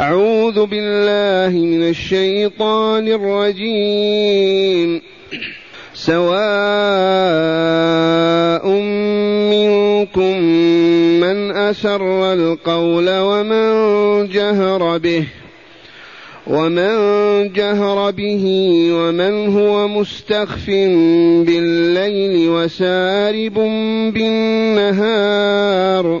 أعوذ بالله من الشيطان الرجيم. سواء منكم من أسر القول ومن جهر به ومن جهر به ومن هو مستخف بالليل وسارب بالنهار.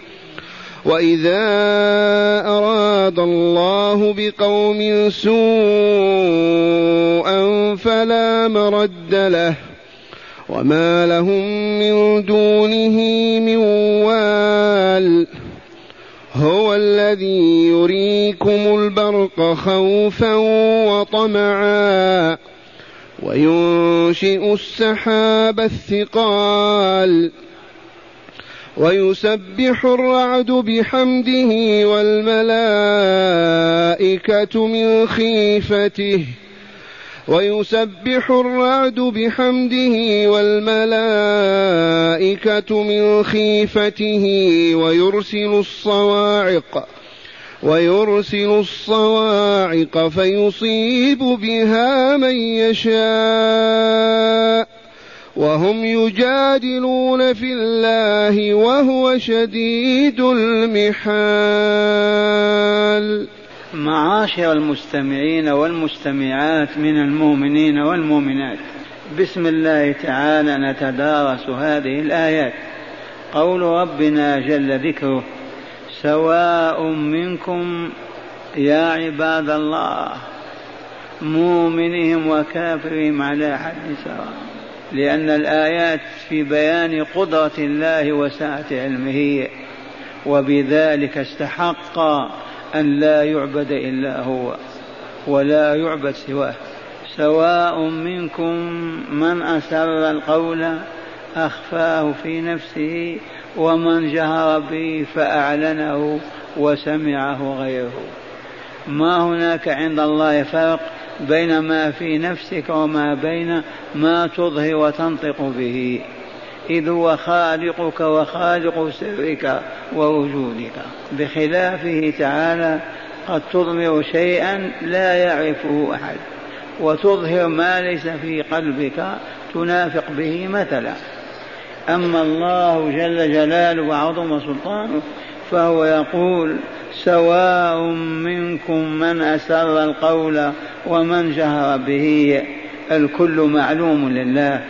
واذا اراد الله بقوم سوءا فلا مرد له وما لهم من دونه من وال هو الذي يريكم البرق خوفا وطمعا وينشئ السحاب الثقال ويسبح الرعد بحمده والملائكة من خيفته. ويسبح الرعد بحمده والملائكة من خيفته. ويرسل الصواعق ويرسل الصواعق فيصيب بها من يشاء. وهم يجادلون في الله وهو شديد المحال. معاشر المستمعين والمستمعات من المؤمنين والمؤمنات بسم الله تعالى نتدارس هذه الآيات. قول ربنا جل ذكره سواء منكم يا عباد الله مؤمنهم وكافرهم على حد سواء. لأن الآيات في بيان قدرة الله وسعة علمه وبذلك استحق أن لا يعبد إلا هو ولا يعبد سواه. سواء منكم من أسر القول أخفاه في نفسه ومن جهر به فأعلنه وسمعه غيره. ما هناك عند الله فرق؟ بين ما في نفسك وما بين ما تظهر وتنطق به. إذ هو خالقك وخالق سرك ووجودك. بخلافه تعالى قد تضمر شيئا لا يعرفه أحد. وتظهر ما ليس في قلبك تنافق به مثلا. أما الله جل جلاله وعظم سلطانه فهو يقول سواء منكم من أسر القول ومن جهر به الكل معلوم لله.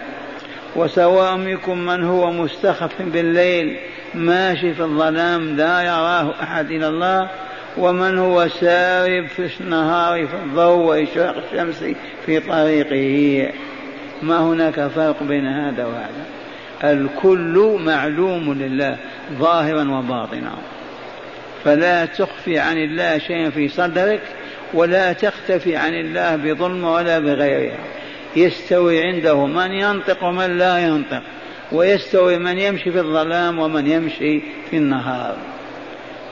وسواء منكم من هو مستخف بالليل ماشي في الظلام لا يراه أحد إلى الله. ومن هو سارب في النهار في الضوء وإشراق الشمس في طريقه ما هناك فرق بين هذا وهذا؟ الكل معلوم لله ظاهرا وباطنا. فلا تخفي عن الله شيئا في صدرك ولا تختفي عن الله بظلم ولا بغيرها يستوي عنده من ينطق ومن لا ينطق ويستوي من يمشي في الظلام ومن يمشي في النهار.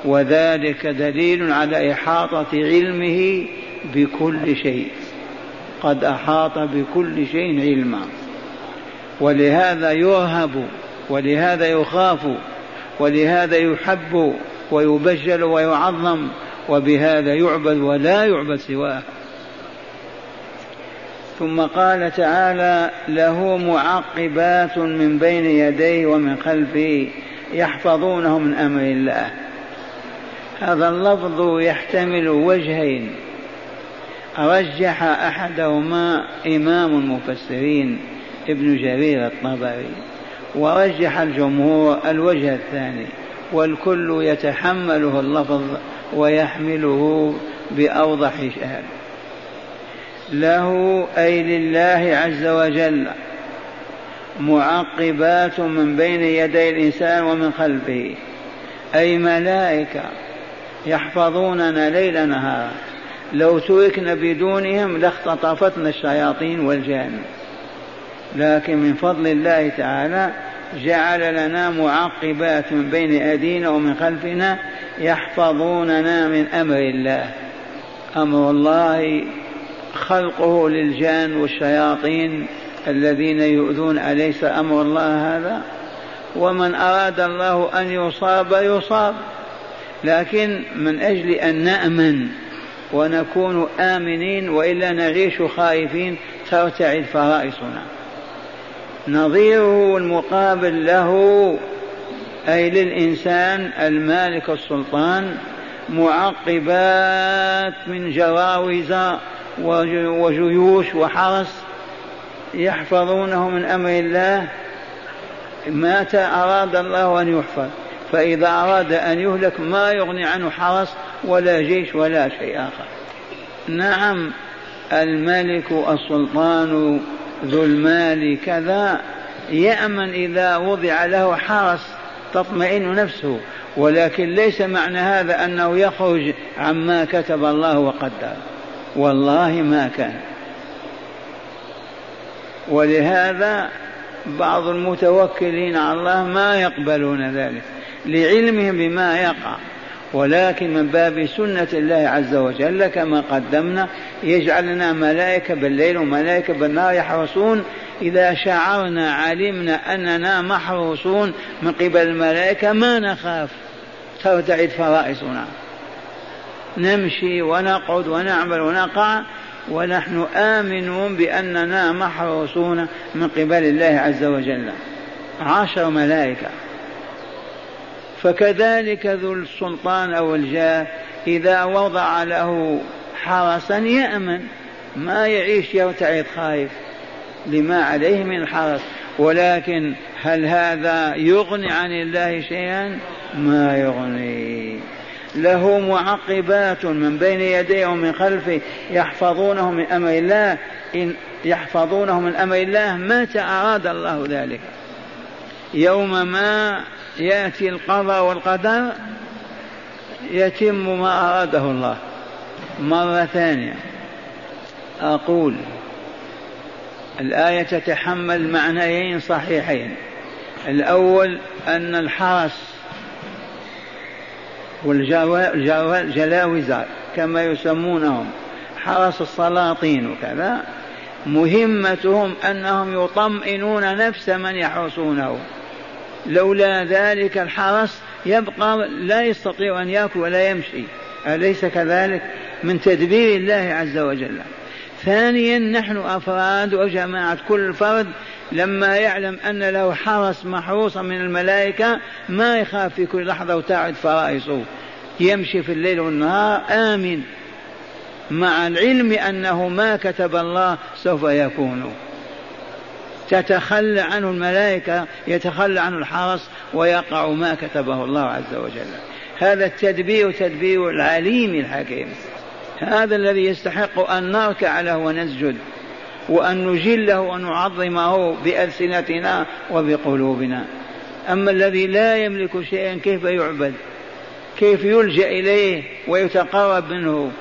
وذلك دليل على إحاطة علمه بكل شيء. قد أحاط بكل شيء علما. ولهذا يرهب ولهذا يخاف ولهذا يحب ويبجل ويعظم وبهذا يعبد ولا يعبد سواه. ثم قال تعالى له معقبات من بين يديه ومن خلفه يحفظونه من أمر الله. هذا اللفظ يحتمل وجهين رجح أحدهما إمام المفسرين ابن جرير الطبري ورجح الجمهور الوجه الثاني والكل يتحمله اللفظ ويحمله بأوضح شهاده له أي لله عز وجل معقبات من بين يدي الإنسان ومن خلفه أي ملائكة يحفظوننا ليل نهار لو تركنا بدونهم لاختطفتنا الشياطين والجان لكن من فضل الله تعالى جعل لنا معقبات من بين أيدينا ومن خلفنا يحفظوننا من أمر الله. أمر الله خلقه للجان والشياطين الذين يؤذون. أليس أمر الله هذا؟ ومن أراد الله أن يصاب يصاب. لكن من أجل أن نأمن ونكون آمنين وإلا نعيش خائفين ترتعد فرائصنا نظيره المقابل له أي للإنسان المالك السلطان معقبات من جراوز وجيوش وحرس يحفظونه من أمر الله. متى أراد الله أن يحفظ فإذا أراد أن يهلك ما يغني عنه حرس ولا جيش ولا شيء آخر. نعم الملك السلطان ذو المال كذا يأمن إذا وضع له حرس تطمئن نفسه ولكن ليس معنى هذا أنه يخرج عما كتب الله وقدر. والله ما كان. ولهذا بعض المتوكلين على الله ما يقبلون ذلك لعلمهم بما يقع. ولكن من باب سنة الله عز وجل كما قدمنا يجعل لنا ملائكة بالليل وملائكة بالنهار يحرسون إذا شعرنا علمنا أننا محروسون من قبل الملائكة ما نخاف. ترتعد فرائصنا نمشي ونقعد ونعمل ونقع ونحن آمنون بأننا محروسون من قبل الله عز وجل. عشر ملائكة. فكذلك ذو السلطان أو الجاه إذا وضع له حرسا يأمن ما يعيش يرتعد خايف لما عليه من الحرس ولكن هل هذا يغني عن الله شيئا؟ ما يغني. له معقبات من بين يديه ومن خلفه يحفظونه من أمر الله. إن يحفظونه من أمر الله متى أراد الله ذلك؟ يوم ما يأتي القضاء والقدر يتم ما أراده الله. مرة ثانية. أقول الآية تتحمل معنيين صحيحين. الأول أن الحرس والجلاوزة كما يسمونهم حرس السلاطين وكذا مهمتهم أنهم يطمئنون نفس من يحرسونه لولا ذلك الحرس يبقى لا يستطيع أن يأكل ولا يمشي. أليس كذلك؟ من تدبير الله عز وجل. ثانيا نحن أفراد وجماعة كل فرد لما يعلم أن له حرس محروسا من الملائكة ما يخاف في كل لحظة وتعد فرائصه يمشي في الليل والنهار آمن. مع العلم أنه ما كتب الله سوف يكون. تتخلى عنه الملائكة يتخلى عنه الحرس ويقع ما كتبه الله عز وجل. هذا التدبير تدبير العليم الحكيم. هذا الذي يستحق أن نركع له ونسجد وأن نجله ونعظمه بألسنتنا وبقلوبنا. أما الذي لا يملك شيئا كيف يعبد؟ كيف يلجأ إليه ويتقرب منه؟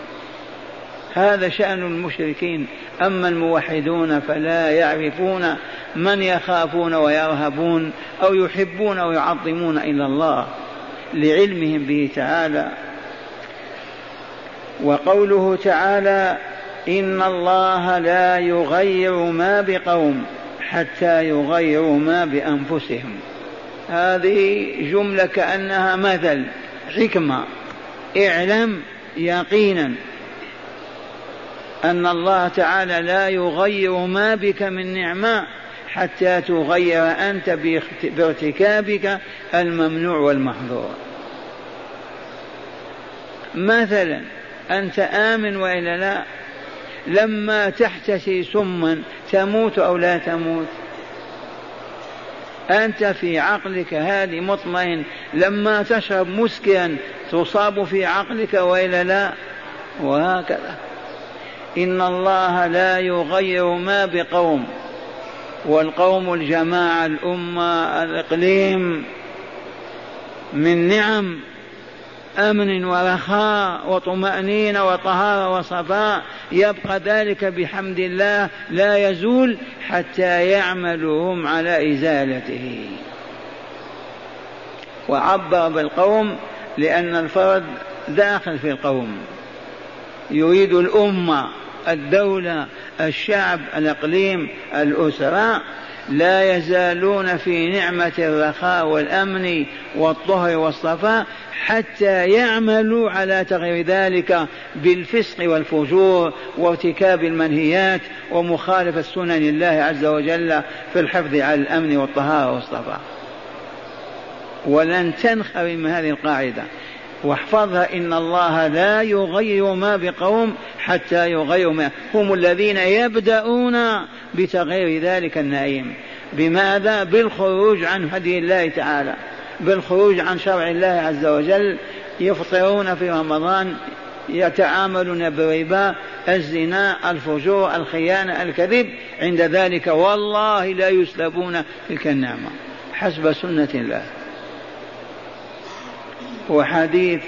هذا شأن المشركين. أما الموحدون فلا يعرفون من يخافون ويرهبون أو يحبون ويعظمون إلا الله لعلمهم به تعالى. وقوله تعالى إن الله لا يغير ما بقوم حتى يغيروا ما بأنفسهم. هذه جملة كأنها مثل حكمة اعلم يقينا. أن الله تعالى لا يغير ما بك من نعمة حتى تغير أنت بارتكابك الممنوع والمحظور. مثلا أنت آمن وإلا لا؟ لما تحتسي سما تموت أو لا تموت؟ أنت في عقلك هذه مطمئن لما تشرب مسكرا تصاب في عقلك وإلا لا؟ وهكذا. إن الله لا يغير ما بقوم والقوم الجماعة الأمة الإقليم من نعم أمن ورخاء وطمأنينة وطهارة وصفاء يبقى ذلك بحمد الله لا يزول حتى يعملوا هم على إزالته. وعبر بالقوم لأن الفرد داخل في القوم. يريد الأمة الدولة الشعب الإقليم الأسرة لا يزالون في نعمة الرخاء والأمن والطهر والصفاء حتى يعملوا على تغيير ذلك بالفسق والفجور وارتكاب المنهيات ومخالفة سنن الله عز وجل في الحفظ على الأمن والطهارة والصفاء. ولن تنخرم هذه القاعدة. واحفظها إن الله لا يغير ما بقوم حتى يغيروا ما هم الذين يبدأون بتغيير ذلك النعيم. بماذا؟ بالخروج عن هدي الله تعالى بالخروج عن شرع الله عز وجل. يفطرون في رمضان يتعاملون بالربا الزنا الفجور الخيانة الكذب. عند ذلك والله لا يسلبون تلك النعمة. حسب سنة الله. وحديث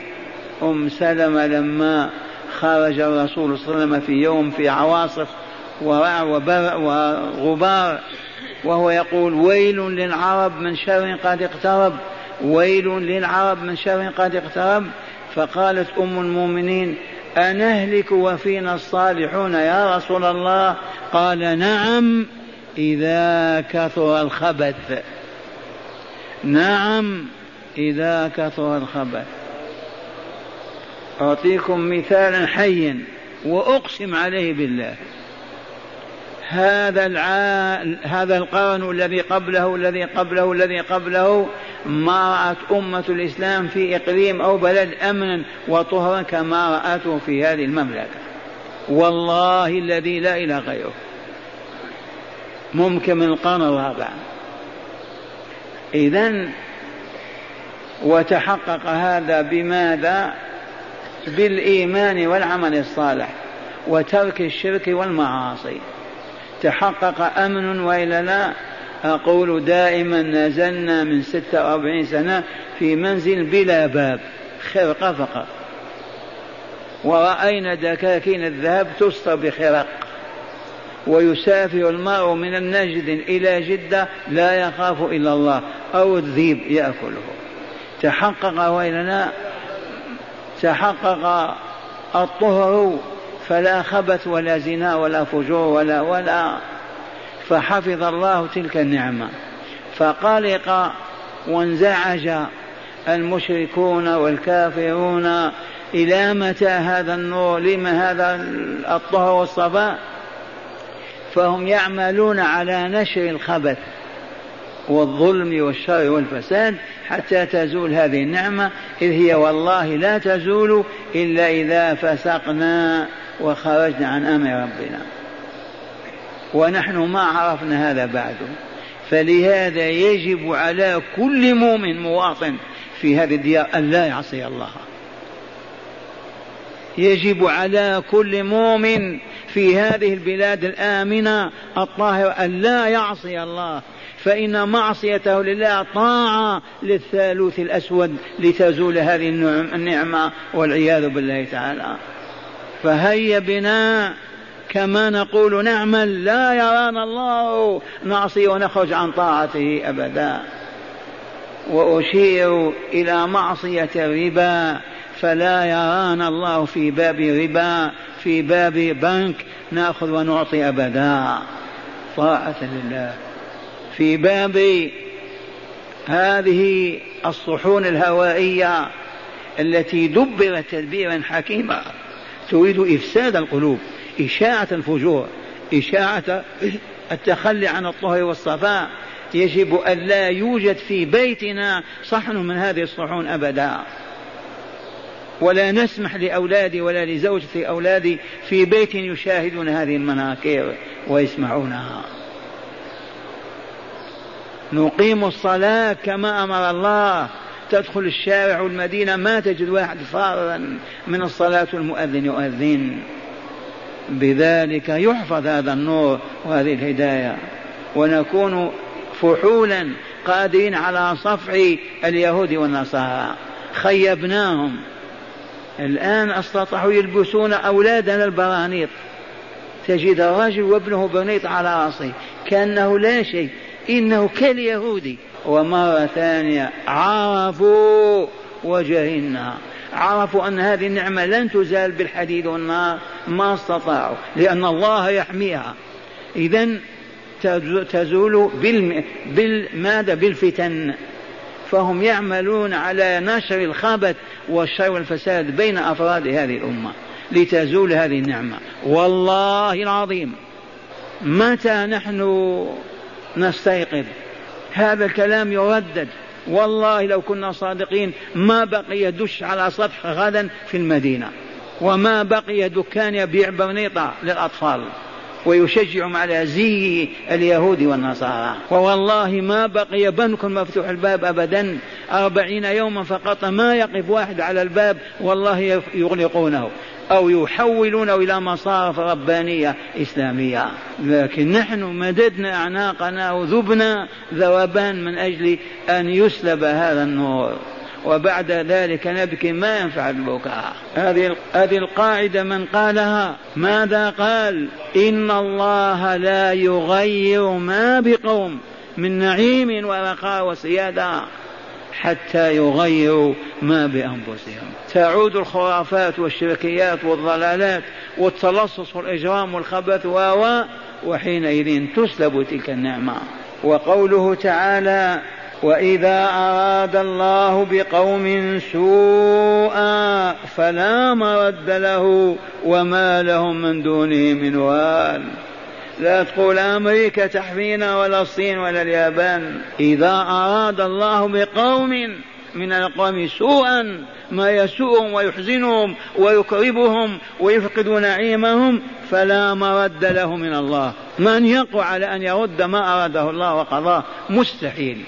أم سلمة لما خرج الرسول صلى الله عليه وسلم في يوم في عواصف ورع وغبار وهو يقول ويل للعرب من شر قد اقترب ويل للعرب من شر قد اقترب. فقالت أم المؤمنين أنهلك وفينا الصالحون يا رسول الله؟ قال نعم إذا كثر الخبث. نعم إذا كثر الخبث أعطيكم مثالا حيا وأقسم عليه بالله. هذا الع... هذا القرن الذي قبله الذي قبله الذي قبله ما رأت أمة الإسلام في إقليم أو بلد أمنا وطهرا كما رأته في هذه المملكة. والله الذي لا إله غيره. ممكن من القرن الرابع. إذا وتحقق هذا بماذا؟ بالإيمان والعمل الصالح وترك الشرك والمعاصي. تحقق أمن وإلا لا؟ أقول دائما نزلنا من ستة وأربعين سنة في منزل بلا باب خرقة فقط. ورأينا دكاكين الذهب تسطر بخرق. ويسافر المرء من النجد إلى جدة لا يخاف إلا الله أو الذيب يأكله. تحقق وإلا تحقق الطهر فلا خبث ولا زنا ولا فجور ولا ولا فحفظ الله تلك النعمة. فقلق وانزعج المشركون والكافرون إلى متى هذا النور؟ لما هذا الطهر والصفاء فهم يعملون على نشر الخبث والظلم والشر والفساد حتى تزول هذه النعمة إذ هي والله لا تزول إلا إذا فسقنا وخرجنا عن أمر ربنا. ونحن ما عرفنا هذا بعد. فلهذا يجب على كل مؤمن مواطن في هذه الديار أن لا يعصي الله. يجب على كل مؤمن في هذه البلاد الآمنة الطاهرة أن لا يعصي الله. فإن معصيته لله طاعة للثالوث الأسود لتزول هذه النعمة والعياذ بالله تعالى. فهيا بنا كما نقول نعمل لا يرانا الله نعصي ونخرج عن طاعته أبدا. وأشير إلى معصية الربا فلا يرانا الله في باب ربا في باب بنك نأخذ ونعطي أبدا. طاعة لله. في باب هذه الصحون الهوائية التي دبرت تدبيرا حكيما. تريد إفساد القلوب إشاعة الفجور إشاعة التخلي عن الطهر والصفاء. يجب أن لا يوجد في بيتنا صحن من هذه الصحون أبدا. ولا نسمح لأولادي ولا لزوجة أولادي في بيت يشاهدون هذه المناكير ويسمعونها. نقيم الصلاة كما أمر الله. تدخل الشارع والمدينة ما تجد واحد فارا من الصلاة والمؤذن يؤذن. بذلك يحفظ هذا النور وهذه الهداية. ونكون فحولا قادرين على صفع اليهود والنصارى. خيبناهم. الآن استطاعوا يلبسون أولادنا البرانيط. تجد الرجل وابنه برنيط على رأسه. كأنه لا شيء. إنه كاليهودي. ومرة ثانية عرفوا وجهنا عرفوا أن هذه النعمة لن تزال بالحديد والنار ما استطاعوا لأن الله يحميها. إذا تزول بالماذا؟ بالفتن. فهم يعملون على نشر الخبث والشر والفساد بين أفراد هذه الأمة لتزول هذه النعمة. والله العظيم متى نحن نستيقظ. هذا الكلام يردد. والله لو كنا صادقين ما بقي دش على سطح غدا في المدينة. وما بقي دكان يبيع برنيطة للأطفال. ويشجعهم على زي اليهود والنصارى. ووالله ما بقي بنك مفتوح الباب أبدا. أربعين يوما فقط ما يقف واحد على الباب. والله يغلقونه. أو يحولونه إلى مصارف ربانية إسلامية. لكن نحن مددنا أعناقنا وذبنا ذوبان من أجل أن يسلب هذا النور. وبعد ذلك نبكي ما ينفع البكاء. هذه هذه القاعدة من قالها؟ ماذا قال؟ إن الله لا يغير ما بقوم من نعيم ورخاء وسيادة. حتى يغيروا ما بأنفسهم. تعود الخرافات والشركيات والضلالات والتلصص والإجرام والخبث و وحينئذ تسلب تلك النعمة. وقوله تعالى وإذا أراد الله بقوم سوءا فلا مرد له وما لهم من دونه من وال لا تقول أمريكا تحمينا ولا الصين ولا اليابان. إذا أراد الله بقوم من الأقوام سوءا ما يسوءهم ويحزنهم ويكربهم ويفقد نعيمهم فلا مرد له من الله. من يقع على أن يرد ما أراده الله وقضاه مستحيل.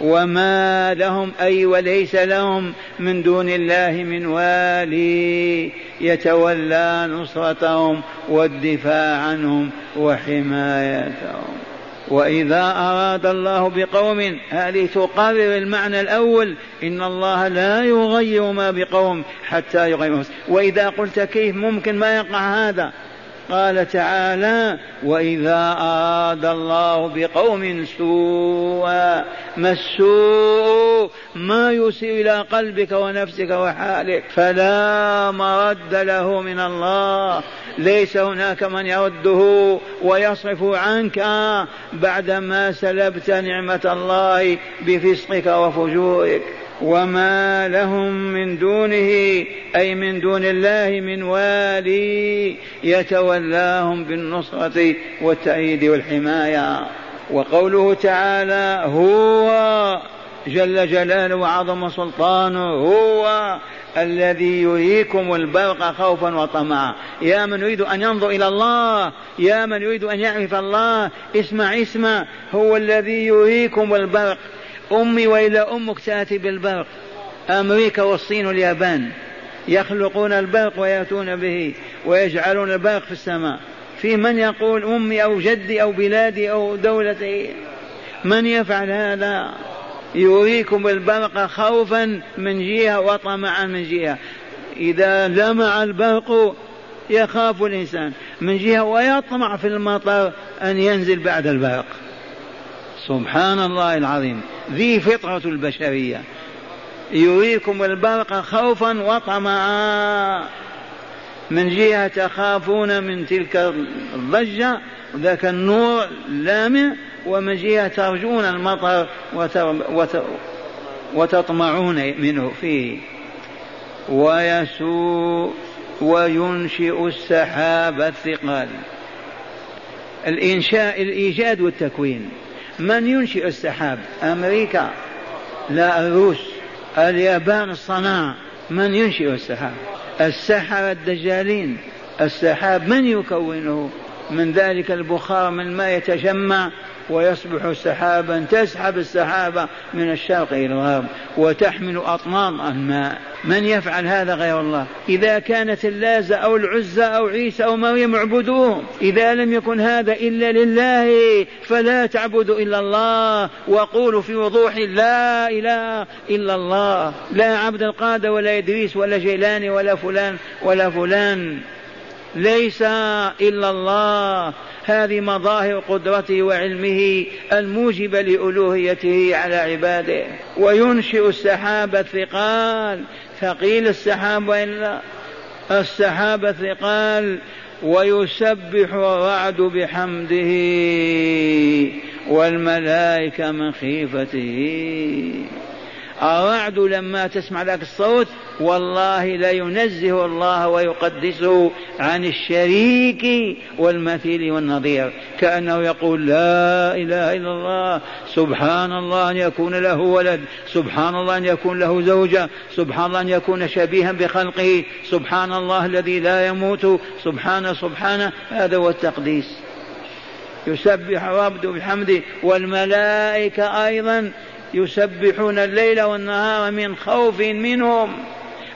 وما لهم أي وليس لهم من دون الله من والي يتولى نصرتهم والدفاع عنهم وحمايتهم. وإذا أراد الله بقوم هذه تقرر المعنى الأول إن الله لا يغير ما بقوم حتى يغيروا وإذا قلت كيف ممكن ما يقع هذا؟ قال تعالى واذا اراد الله بقوم سوءا ما السوء ما يسيء إلى قلبك ونفسك وحالك فلا مرد له من الله ليس هناك من يرده ويصرف عنك بعدما سلبت نعمه الله بفسقك وفجورك وما لهم من دونه أي من دون الله من والي يتولاهم بالنصرة والتأييد والحماية. وقوله تعالى هو جل جلاله وعظم سلطانه هو الذي يريكم البرق خوفا وطمعا. يا من يريد أن ينظر إلى الله يا من يريد أن يعرف الله اسمع اسمع. هو الذي يريكم البرق. أمي وإلى أمك تأتي بالبرق أمريكا والصين واليابان يخلقون البرق ويأتون به ويجعلون البرق في السماء. في من يقول أمي أو جدي أو بلادي أو دولتي؟ من يفعل هذا؟ يريكم البرق خوفا من جهة وطمعا من جهة. إذا لمع البرق يخاف الإنسان من جهة ويطمع في المطر أن ينزل بعد البرق. سبحان الله العظيم. ذي فطرة البشرية. يريكم البرق خوفا وطمعا. من جهة تخافون من تلك الضجة ذاك النور اللامع ومن جهة ترجون المطر وتطمعون منه فيه. ويسوء وينشئ السحاب الثقال. الإنشاء الإيجاد والتكوين. من ينشئ السحاب؟ أمريكا لا الروس اليابان الصناعة. من ينشئ السحاب؟ السحرة الدجالين. السحاب من يكونه؟ من ذلك البخار من ما يتجمع ويصبح سحابا تسحب السحابة من الشرق إلى الغرب وتحمل أطنان الماء. من يفعل هذا غير الله؟ إذا كانت اللازة أو العزة أو عيسى أو مريم اعبدوهم إذا لم يكن هذا إلا لله فلا تعبدوا إلا الله وقولوا في وضوح لا إله إلا الله. لا عبد القادة ولا إدريس ولا جيلاني ولا فلان ولا فلان. ليس إلا الله. هذه مظاهر قدرته وعلمه الموجبة لألوهيته على عباده. وينشئ السحاب الثقال. ثقيل السحاب وإلا السحاب الثقال. ويسبح الرعد بحمده. والملائكة من خيفته. الرعد لما تسمع ذاك الصوت؟ والله لا ينزه الله ويقدسه عن الشريك والمثيل والنظير. كأنه يقول لا إله إلا الله سبحان الله أن يكون له ولد سبحان الله أن يكون له زوجة سبحان الله أن يكون شبيها بخلقه سبحان الله الذي لا يموت سبحانه سبحانه هذا هو التقديس. يسبح العبد بحمده والملائكة أيضا يسبحون الليل والنهار من خوف منهم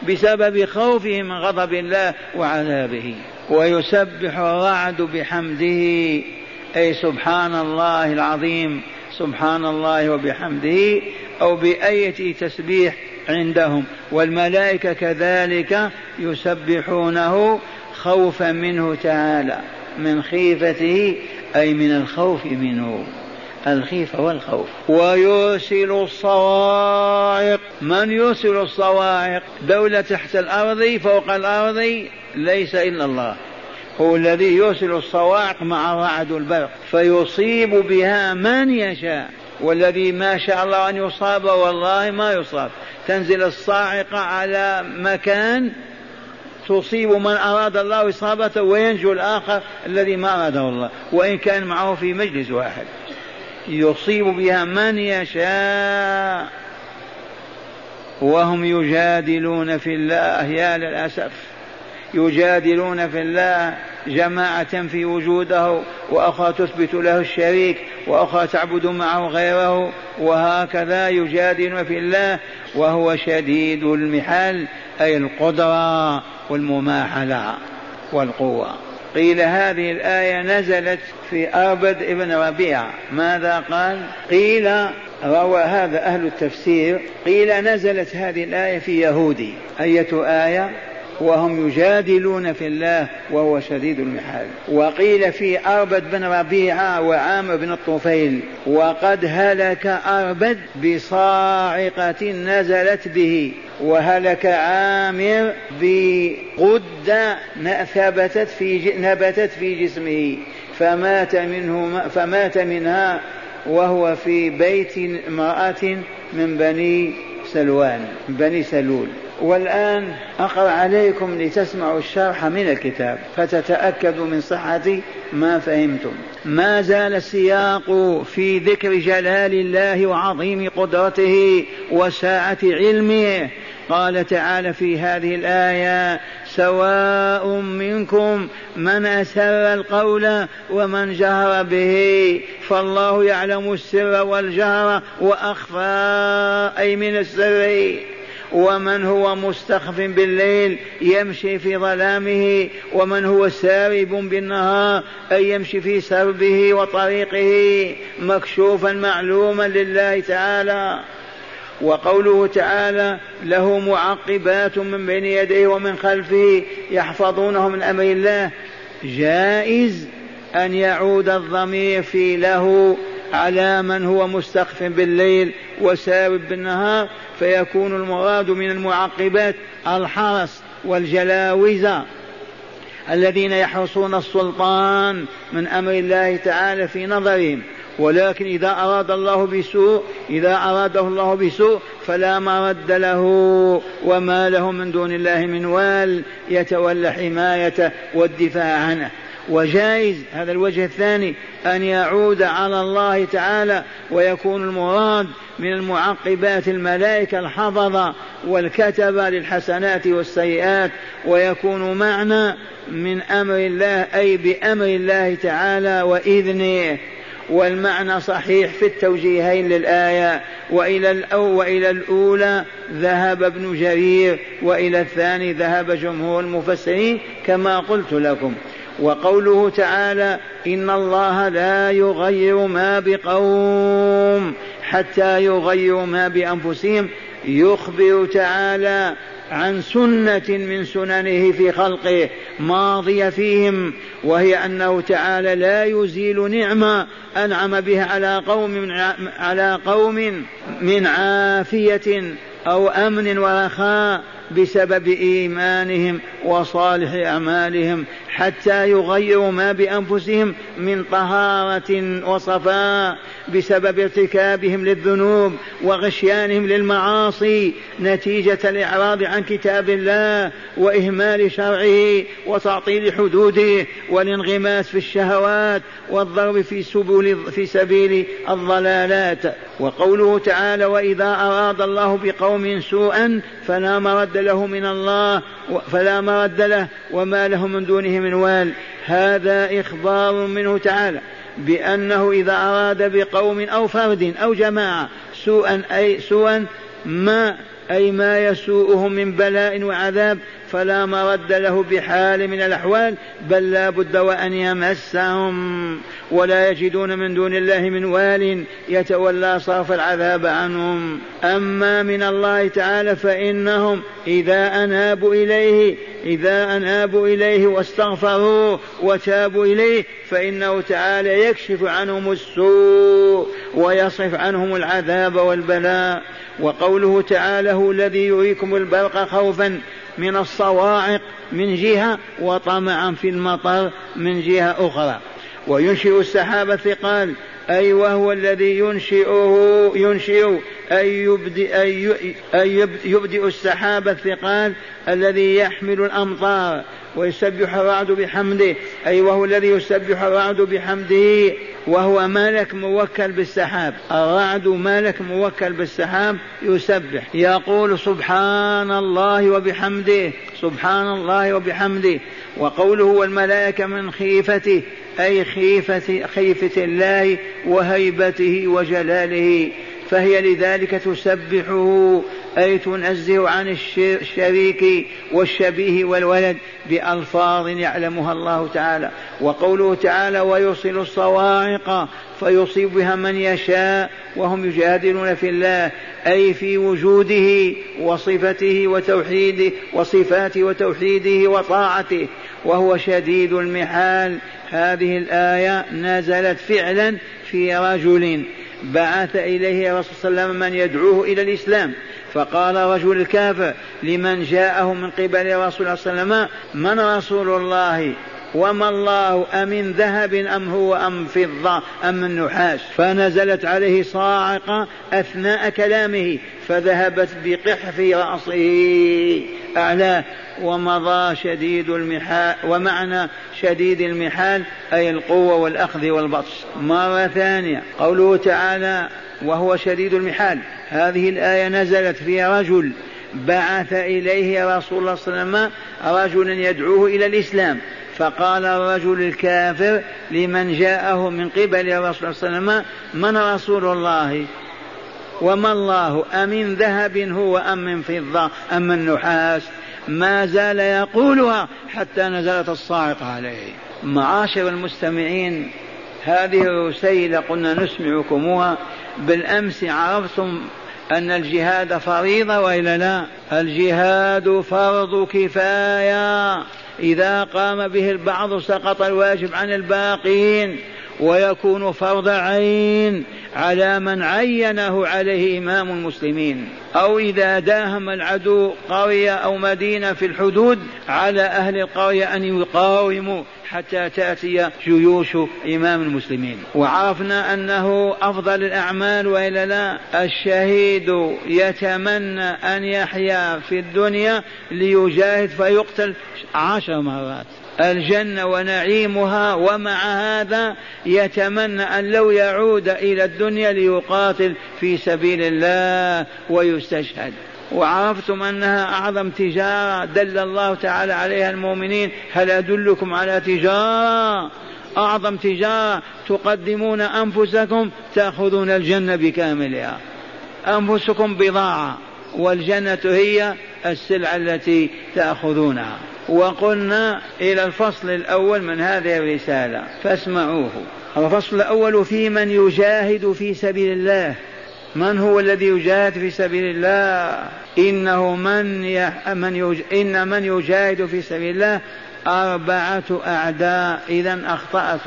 بسبب خوفهم من غضب الله وعذابه. ويسبح الرعد بحمده. أي سبحان الله العظيم سبحان الله وبحمده أو بأية تسبيح عندهم. والملائكة كذلك يسبحونه خوفا منه تعالى من خيفته أي من الخوف منه. الخيفة والخوف. ويرسل الصواعق. من يرسل الصواعق؟ دولة تحت الأرض فوق الأرض ليس إلا الله. هو الذي يرسل الصواعق مع رعد البرق. فيصيب بها من يشاء. والذي ما شاء الله أن يصاب والله ما يصاب. تنزل الصاعقة على مكان تصيب من أراد الله إصابته وينجو الآخر الذي ما أراده الله. وإن كان معه في مجلس واحد. يصيب بها من يشاء. وهم يجادلون في الله يا للأسف. يجادلون في الله جماعة تنفي وجوده وأخرى تثبت له الشريك وأخرى تعبد معه غيره. وهكذا يجادلون في الله وهو شديد المحال أي القدرة والمماحلة والقوة. قيل هذه الآية نزلت في أربد ابن ربيعة ماذا قال؟ قيل روى هذا أهل التفسير قيل نزلت هذه الآية في يهودي. أية آية؟ وهم يجادلون في الله وهو شديد المحال. وقيل في أربد بن ربيعة وعامر بن الطفيل وقد هلك أربد بصاعقة نزلت به وهلك عامر بغدة ثبتت في نبتت في جسمه فمات منه فمات منها وهو في بيت امرأة من بني سلوان بني سلول. والآن أقرأ عليكم لتسمعوا الشرح من الكتاب فتتأكدوا من صحة ما فهمتم. ما زال السياق في ذكر جلال الله وعظيم قدرته وساعة علمه. قال تعالى في هذه الآية سواء منكم من أسر القول ومن جهر به فالله يعلم السر والجهر وأخفى أي من السر. ومن هو مستخف بالليل يمشي في ظلامه ومن هو سارب بالنهار أي يمشي في سربه وطريقه مكشوفا معلوما لله تعالى. وقوله تعالى له معقبات من بين يديه ومن خلفه يحفظونه من أمر الله. جائز أن يعود الضمير في له على من هو مستخف بالليل وسارب بالنهار فيكون المراد من المعقبات الحرس والجلاوزه الذين يحرسون السلطان من أمر الله تعالى في نظرهم. ولكن إذا أراد الله بسوء إذا أراده الله بسوء فلا مرد له. وما له من دون الله من وال يتولى حمايته والدفاع عنه. وجائز هذا الوجه الثاني أن يعود على الله تعالى ويكون المراد من المعقبات الملائكة الحفظة والكتبة للحسنات والسيئات ويكون معنى من أمر الله أي بأمر الله تعالى وإذنه. والمعنى صحيح في التوجيهين للآية وإلى الأو وإلى الأولى ذهب ابن جرير وإلى الثاني ذهب جمهور المفسرين كما قلت لكم. وقوله تعالى إن الله لا يغير ما بقوم حتى يغيروا ما بأنفسهم. يخبر تعالى عن سنة من سننه في خلقه ماضية فيهم وهي أنه تعالى لا يزيل نعمة أنعم بها على قوم على قوم من عافية أو أمن ورخاء بسبب إيمانهم وصالح أعمالهم حتى يغيروا ما بأنفسهم من طهارة وصفاء بسبب ارتكابهم للذنوب وغشيانهم للمعاصي نتيجة الإعراض عن كتاب الله وإهمال شرعه وتعطيل حدوده والانغماس في الشهوات والضرب في سبل في سبيل الضلالات. وقوله تعالى وإذا أراد الله بقوم سوءا فلا مرد له من الله فلا مرد له وما له من دونه من وال. هذا إخبار منه تعالى بأنه إذا أراد بقوم أو فرد أو جماعة سوءا أي سوءا ما أي ما يسوءهم من بلاء وعذاب فلا مرد له بحال من الأحوال بل لا بد وأن يمسهم. ولا يجدون من دون الله من وال يتولى صرف العذاب عنهم. أما من الله تعالى فإنهم إذا أنابوا إليه إذا أنابوا إليه واستغفروا وتابوا إليه فإنه تعالى يكشف عنهم السوء ويصرف عنهم العذاب والبلاء. وقوله تعالى هو الذي يريكم البرق خوفا من الصواعق من جهة وطمعا في المطر من جهة أخرى. وينشئ السحاب الثقال أي وهو الذي ينشئه ينشئ أي يبدئ, أي يبدئ السحاب الثقال الذي يحمل الأمطار ويسبح الرعد بحمده أي وهو الذي يسبح الرعد بحمده. وهو ملك موكل بالسحاب. الرعد ملك موكل بالسحاب يسبح. يقول سبحان الله وبحمده سبحان الله وبحمده. وقوله والملائكة من خيفته أي خيفة خيفة الله وهيبته وجلاله. فهي لذلك تسبحه أي تنزه عن الشريك والشبيه والولد بألفاظ يعلمها الله تعالى. وقوله تعالى ويرسل الصواعق فيصيب بها من يشاء وهم يجادلون في الله أي في وجوده وصفته وتوحيده وصفاته وتوحيده وطاعته وهو شديد المحال. هذه الآية نزلت فعلا في رجل بعث إليه الرسول صلى الله عليه وسلم من يدعوه إلى الإسلام. فقال رجل الكافر لمن جاءه من قبل الرسول صلى الله عليه وسلم من رسول الله؟ وما الله أمن ذهب أم هو أم فضة أم من نحاس فنزلت عليه صاعقة أثناء كلامه فذهبت بقحف رأسه. أعلاه ومضى شديد المحال ومعنى شديد المحال أي القوة والأخذ والبطش. مرة ثانية قوله تعالى وهو شديد المحال هذه الآية نزلت في رجل بعث إليه رسول الله صلى الله عليه وسلم رجلا يدعوه إلى الإسلام. فقال الرجل الكافر لمن جاءه من قبل الرسول صلى الله عليه وسلم من رسول الله؟ وما الله؟ أمن ذهب هو أم من فضة أم من نحاس؟ ما زال يقولها حتى نزلت الصاعقة عليه. معاشر المستمعين هذه الرسيلة قلنا نسمعكموها. بالأمس عرفتم أن الجهاد فريضة وإلا لا؟ الجهاد فرض كفاية. إذا قام به البعض سقط الواجب عن الباقين ويكون فرض عين على من عينه عليه إمام المسلمين. أو إذا داهم العدو قرية أو مدينة في الحدود على أهل القرية أن يقاوموا حتى تأتي جيوش إمام المسلمين. وعرفنا أنه أفضل الأعمال وإلا لا الشهيد يتمنى أن يحيا في الدنيا ليجاهد فيقتل عشر مرات. الجنة ونعيمها ومع هذا يتمنى أن لو يعود إلى الدنيا ليقاتل في سبيل الله ويستشهد. وعرفتم أنها أعظم تجارة دل الله تعالى عليها المؤمنين. هل أدلكم على تجارة؟ أعظم تجارة تقدمون أنفسكم تأخذون الجنة بكاملها. أنفسكم بضاعة والجنة هي السلعة التي تأخذونها. وقلنا إلى الفصل الأول من هذه الرسالة فاسمعوه. الفصل الأول في من يجاهد في سبيل الله. من هو الذي يجاهد في سبيل الله؟ إنه من يح... من يج... إن من يجاهد في سبيل الله؟ أربعة أعداء إذا أخطأت.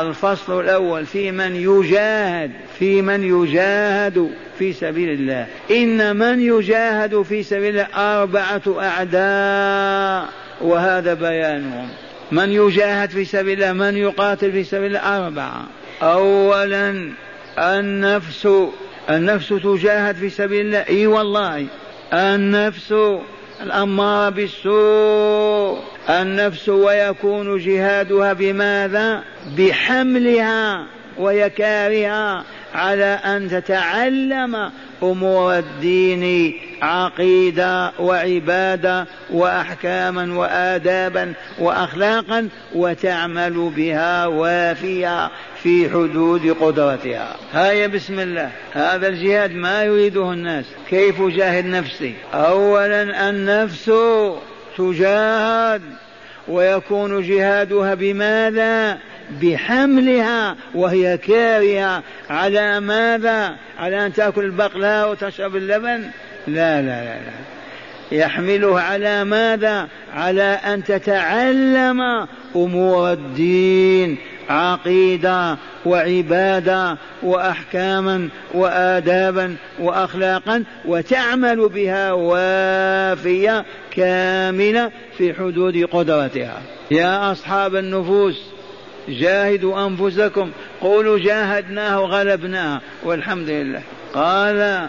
الفصل الأول في من يجاهد في من يجاهد في سبيل الله. إن من يجاهد في سبيل الله أربعة أعداء وهذا بيانهم. من يجاهد في سبيل الله من يقاتل في سبيل الله؟ أربعة. أولا النفس. النفس تجاهد في سبيل الله؟ إي والله. النفس الأمارة بالسوء النفس ويكون جهادها بماذا؟ بحملها ويكارها. على أن تتعلم أمور الدين عقيدة وعبادة وأحكاما وآدابا وأخلاقا وتعمل بها وافية في حدود قدرتها. هيا بسم الله. هذا الجهاد ما يريده الناس. كيف أجاهد نفسي؟ أولا النفس تجاهد. ويكون جهادها بماذا؟ بحملها وهي كارهة. على ماذا؟ على أن تأكل البقلاء وتشرب اللبن؟ لا لا لا, لا. يحمله على ماذا؟ على أن تتعلم أمور الدين عقيدة وعبادة وأحكاما وآدابا وأخلاقا وتعمل بها وافية كاملة في حدود قدرتها. يا أصحاب النفوس جاهدوا أنفسكم قولوا جاهدناه وغلبناه والحمد لله. قال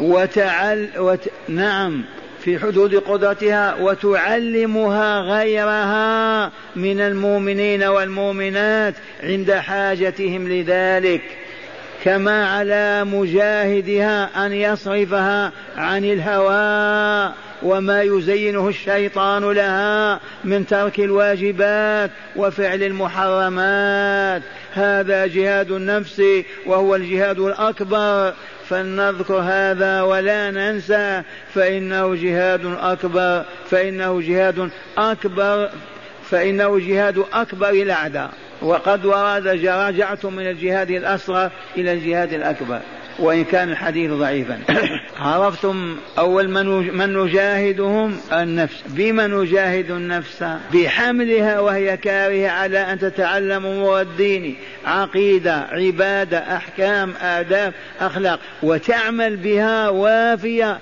وتعل وت... نعم. في حدود قدرتها وتعلمها غيرها من المؤمنين والمؤمنات عند حاجتهم لذلك كما على مجاهدها أن يصرفها عن الهوى وما يزينه الشيطان لها من ترك الواجبات وفعل المحرمات. هذا جهاد النفس وهو الجهاد الأكبر فلنذكر هذا ولا ننسى فإنه جهاد أكبر فإنه جهاد أكبر فإنه جهاد أكبر الأعداء. وقد ورد رجعت من الجهاد الأصغر إلى الجهاد الأكبر. وإن كان الحديث ضعيفا. عرفتم أول من من نجاهدهم النفس. بما نجاهد النفس؟ بحملها وهي كارهة على أن تتعلم أمور الدين عقيدة عبادة أحكام آداب أخلاق. وتعمل بها وافية.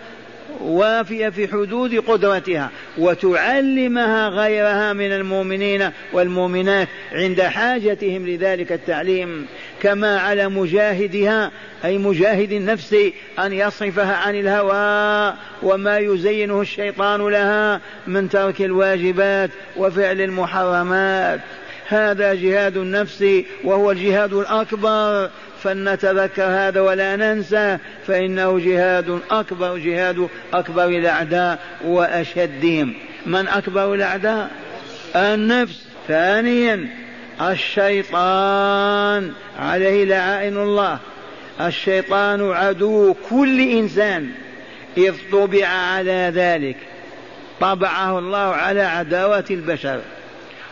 وافية في حدود قدرتها وتعلمها غيرها من المؤمنين والمؤمنات عند حاجتهم لذلك التعليم كما على مجاهدها أي مجاهد النفس أن يصرفها عن الهوى وما يزينه الشيطان لها من ترك الواجبات وفعل المحرمات. هذا جهاد النفس وهو الجهاد الأكبر. فلنتذكر هذا ولا ننسى فإنه جهاد أكبر جهاد أكبر الأعداء وأشدهم. من أكبر الأعداء؟ النفس. ثانيا الشيطان. عليه لعائن الله. الشيطان عدو كل إنسان. إذ طبع على ذلك. طبعه الله على عداوة البشر.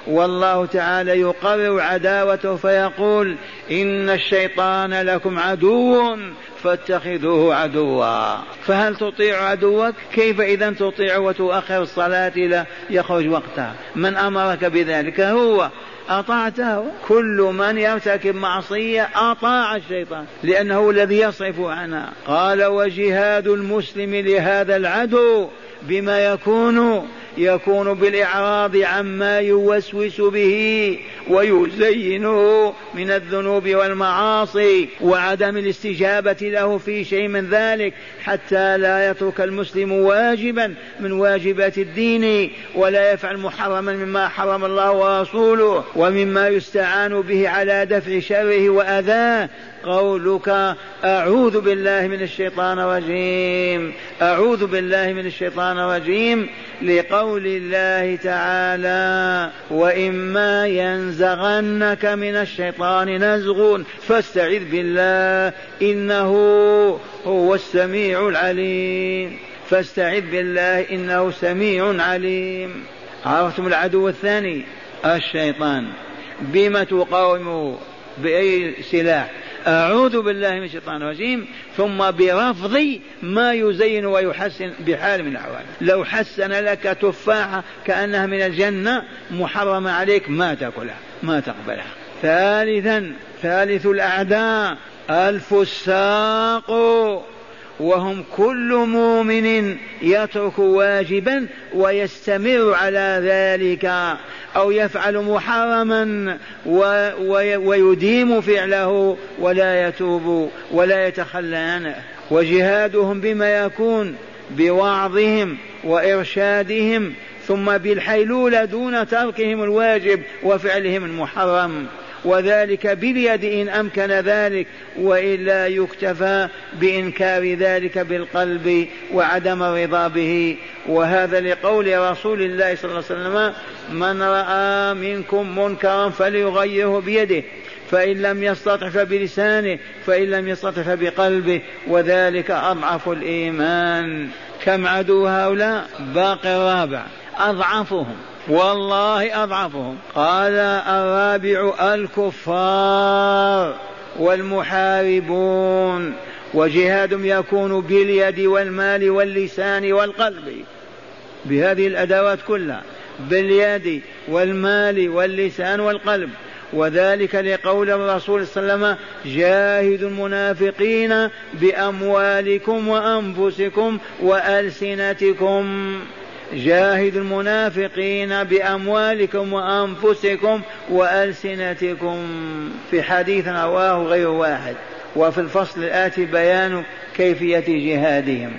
والله تعالى يقرر عداوته فيقول إن الشيطان لكم عدو فاتخذوه عدوا. فهل تطيع عدوك؟ كيف إذا تطيع وتؤخر الصلاة إلى يخرج وقتها؟ من أمرك بذلك؟ هو. أطعته. كل من يرتكب معصية أطاع الشيطان لأنه الذي يصرف عنها. قال وجهاد المسلم لهذا العدو. بما يكون يكون بالإعراض عما يوسوس به ويزينه من الذنوب والمعاصي وعدم الاستجابة له في شيء من ذلك حتى لا يترك المسلم واجبا من واجبات الدين ولا يفعل محرما مما حرم الله ورسوله ومما يستعان به على دفع شره وأذاه قولك أعوذ بالله من الشيطان الرجيم. أعوذ بالله من الشيطان الرجيم. لقول الله تعالى وإما ينزغنك من الشيطان نزغ فاستعذ بالله إنه هو السميع العليم. فاستعذ بالله إنه سميع عليم. عرفتم العدو الثاني؟ الشيطان. بما تقاومه بأي سلاح؟ أعوذ بالله من الشيطان الرجيم ثم برفض ما يزين ويحسن بحال من الأحوال. لو حسن لك تفاحة كأنها من الجنة محرمة عليك ما تأكلها ما تقبلها. ثالثا ثالث الأعداء الفساق وهم كل مؤمن يترك واجبا ويستمر على ذلك أو يفعل محرما ويديم فعله ولا يتوب ولا يتخلى عنه وجهادهم بما يكون بوعظهم وإرشادهم ثم بالحيلولة دون تركهم الواجب وفعلهم المحرم. وذلك باليد إن أمكن ذلك وإلا يكتفى بإنكار ذلك بالقلب وعدم الرضا به. وهذا لقول رسول الله صلى الله عليه وسلم من رأى منكم منكرا فليغيره بيده فإن لم يستطع فبلسانه فإن لم يستطع فبقلبه. وذلك أضعف الإيمان. كم عدو هؤلاء؟ باقي الرابع أضعفهم. والله أضعفهم. قال الرابع الكفار والمحاربون. وجهاد يكون باليد والمال واللسان والقلب. بهذه الأدوات كلها. باليد والمال واللسان والقلب. وذلك لقول الرسول صلى الله عليه وسلم جاهدوا المنافقين بأموالكم وأنفسكم وألسنتكم. جاهد المنافقين بأموالكم وأنفسكم وألسنتكم في حديث رواه غير واحد. وفي الفصل الآتي بيان كيفية جهادهم.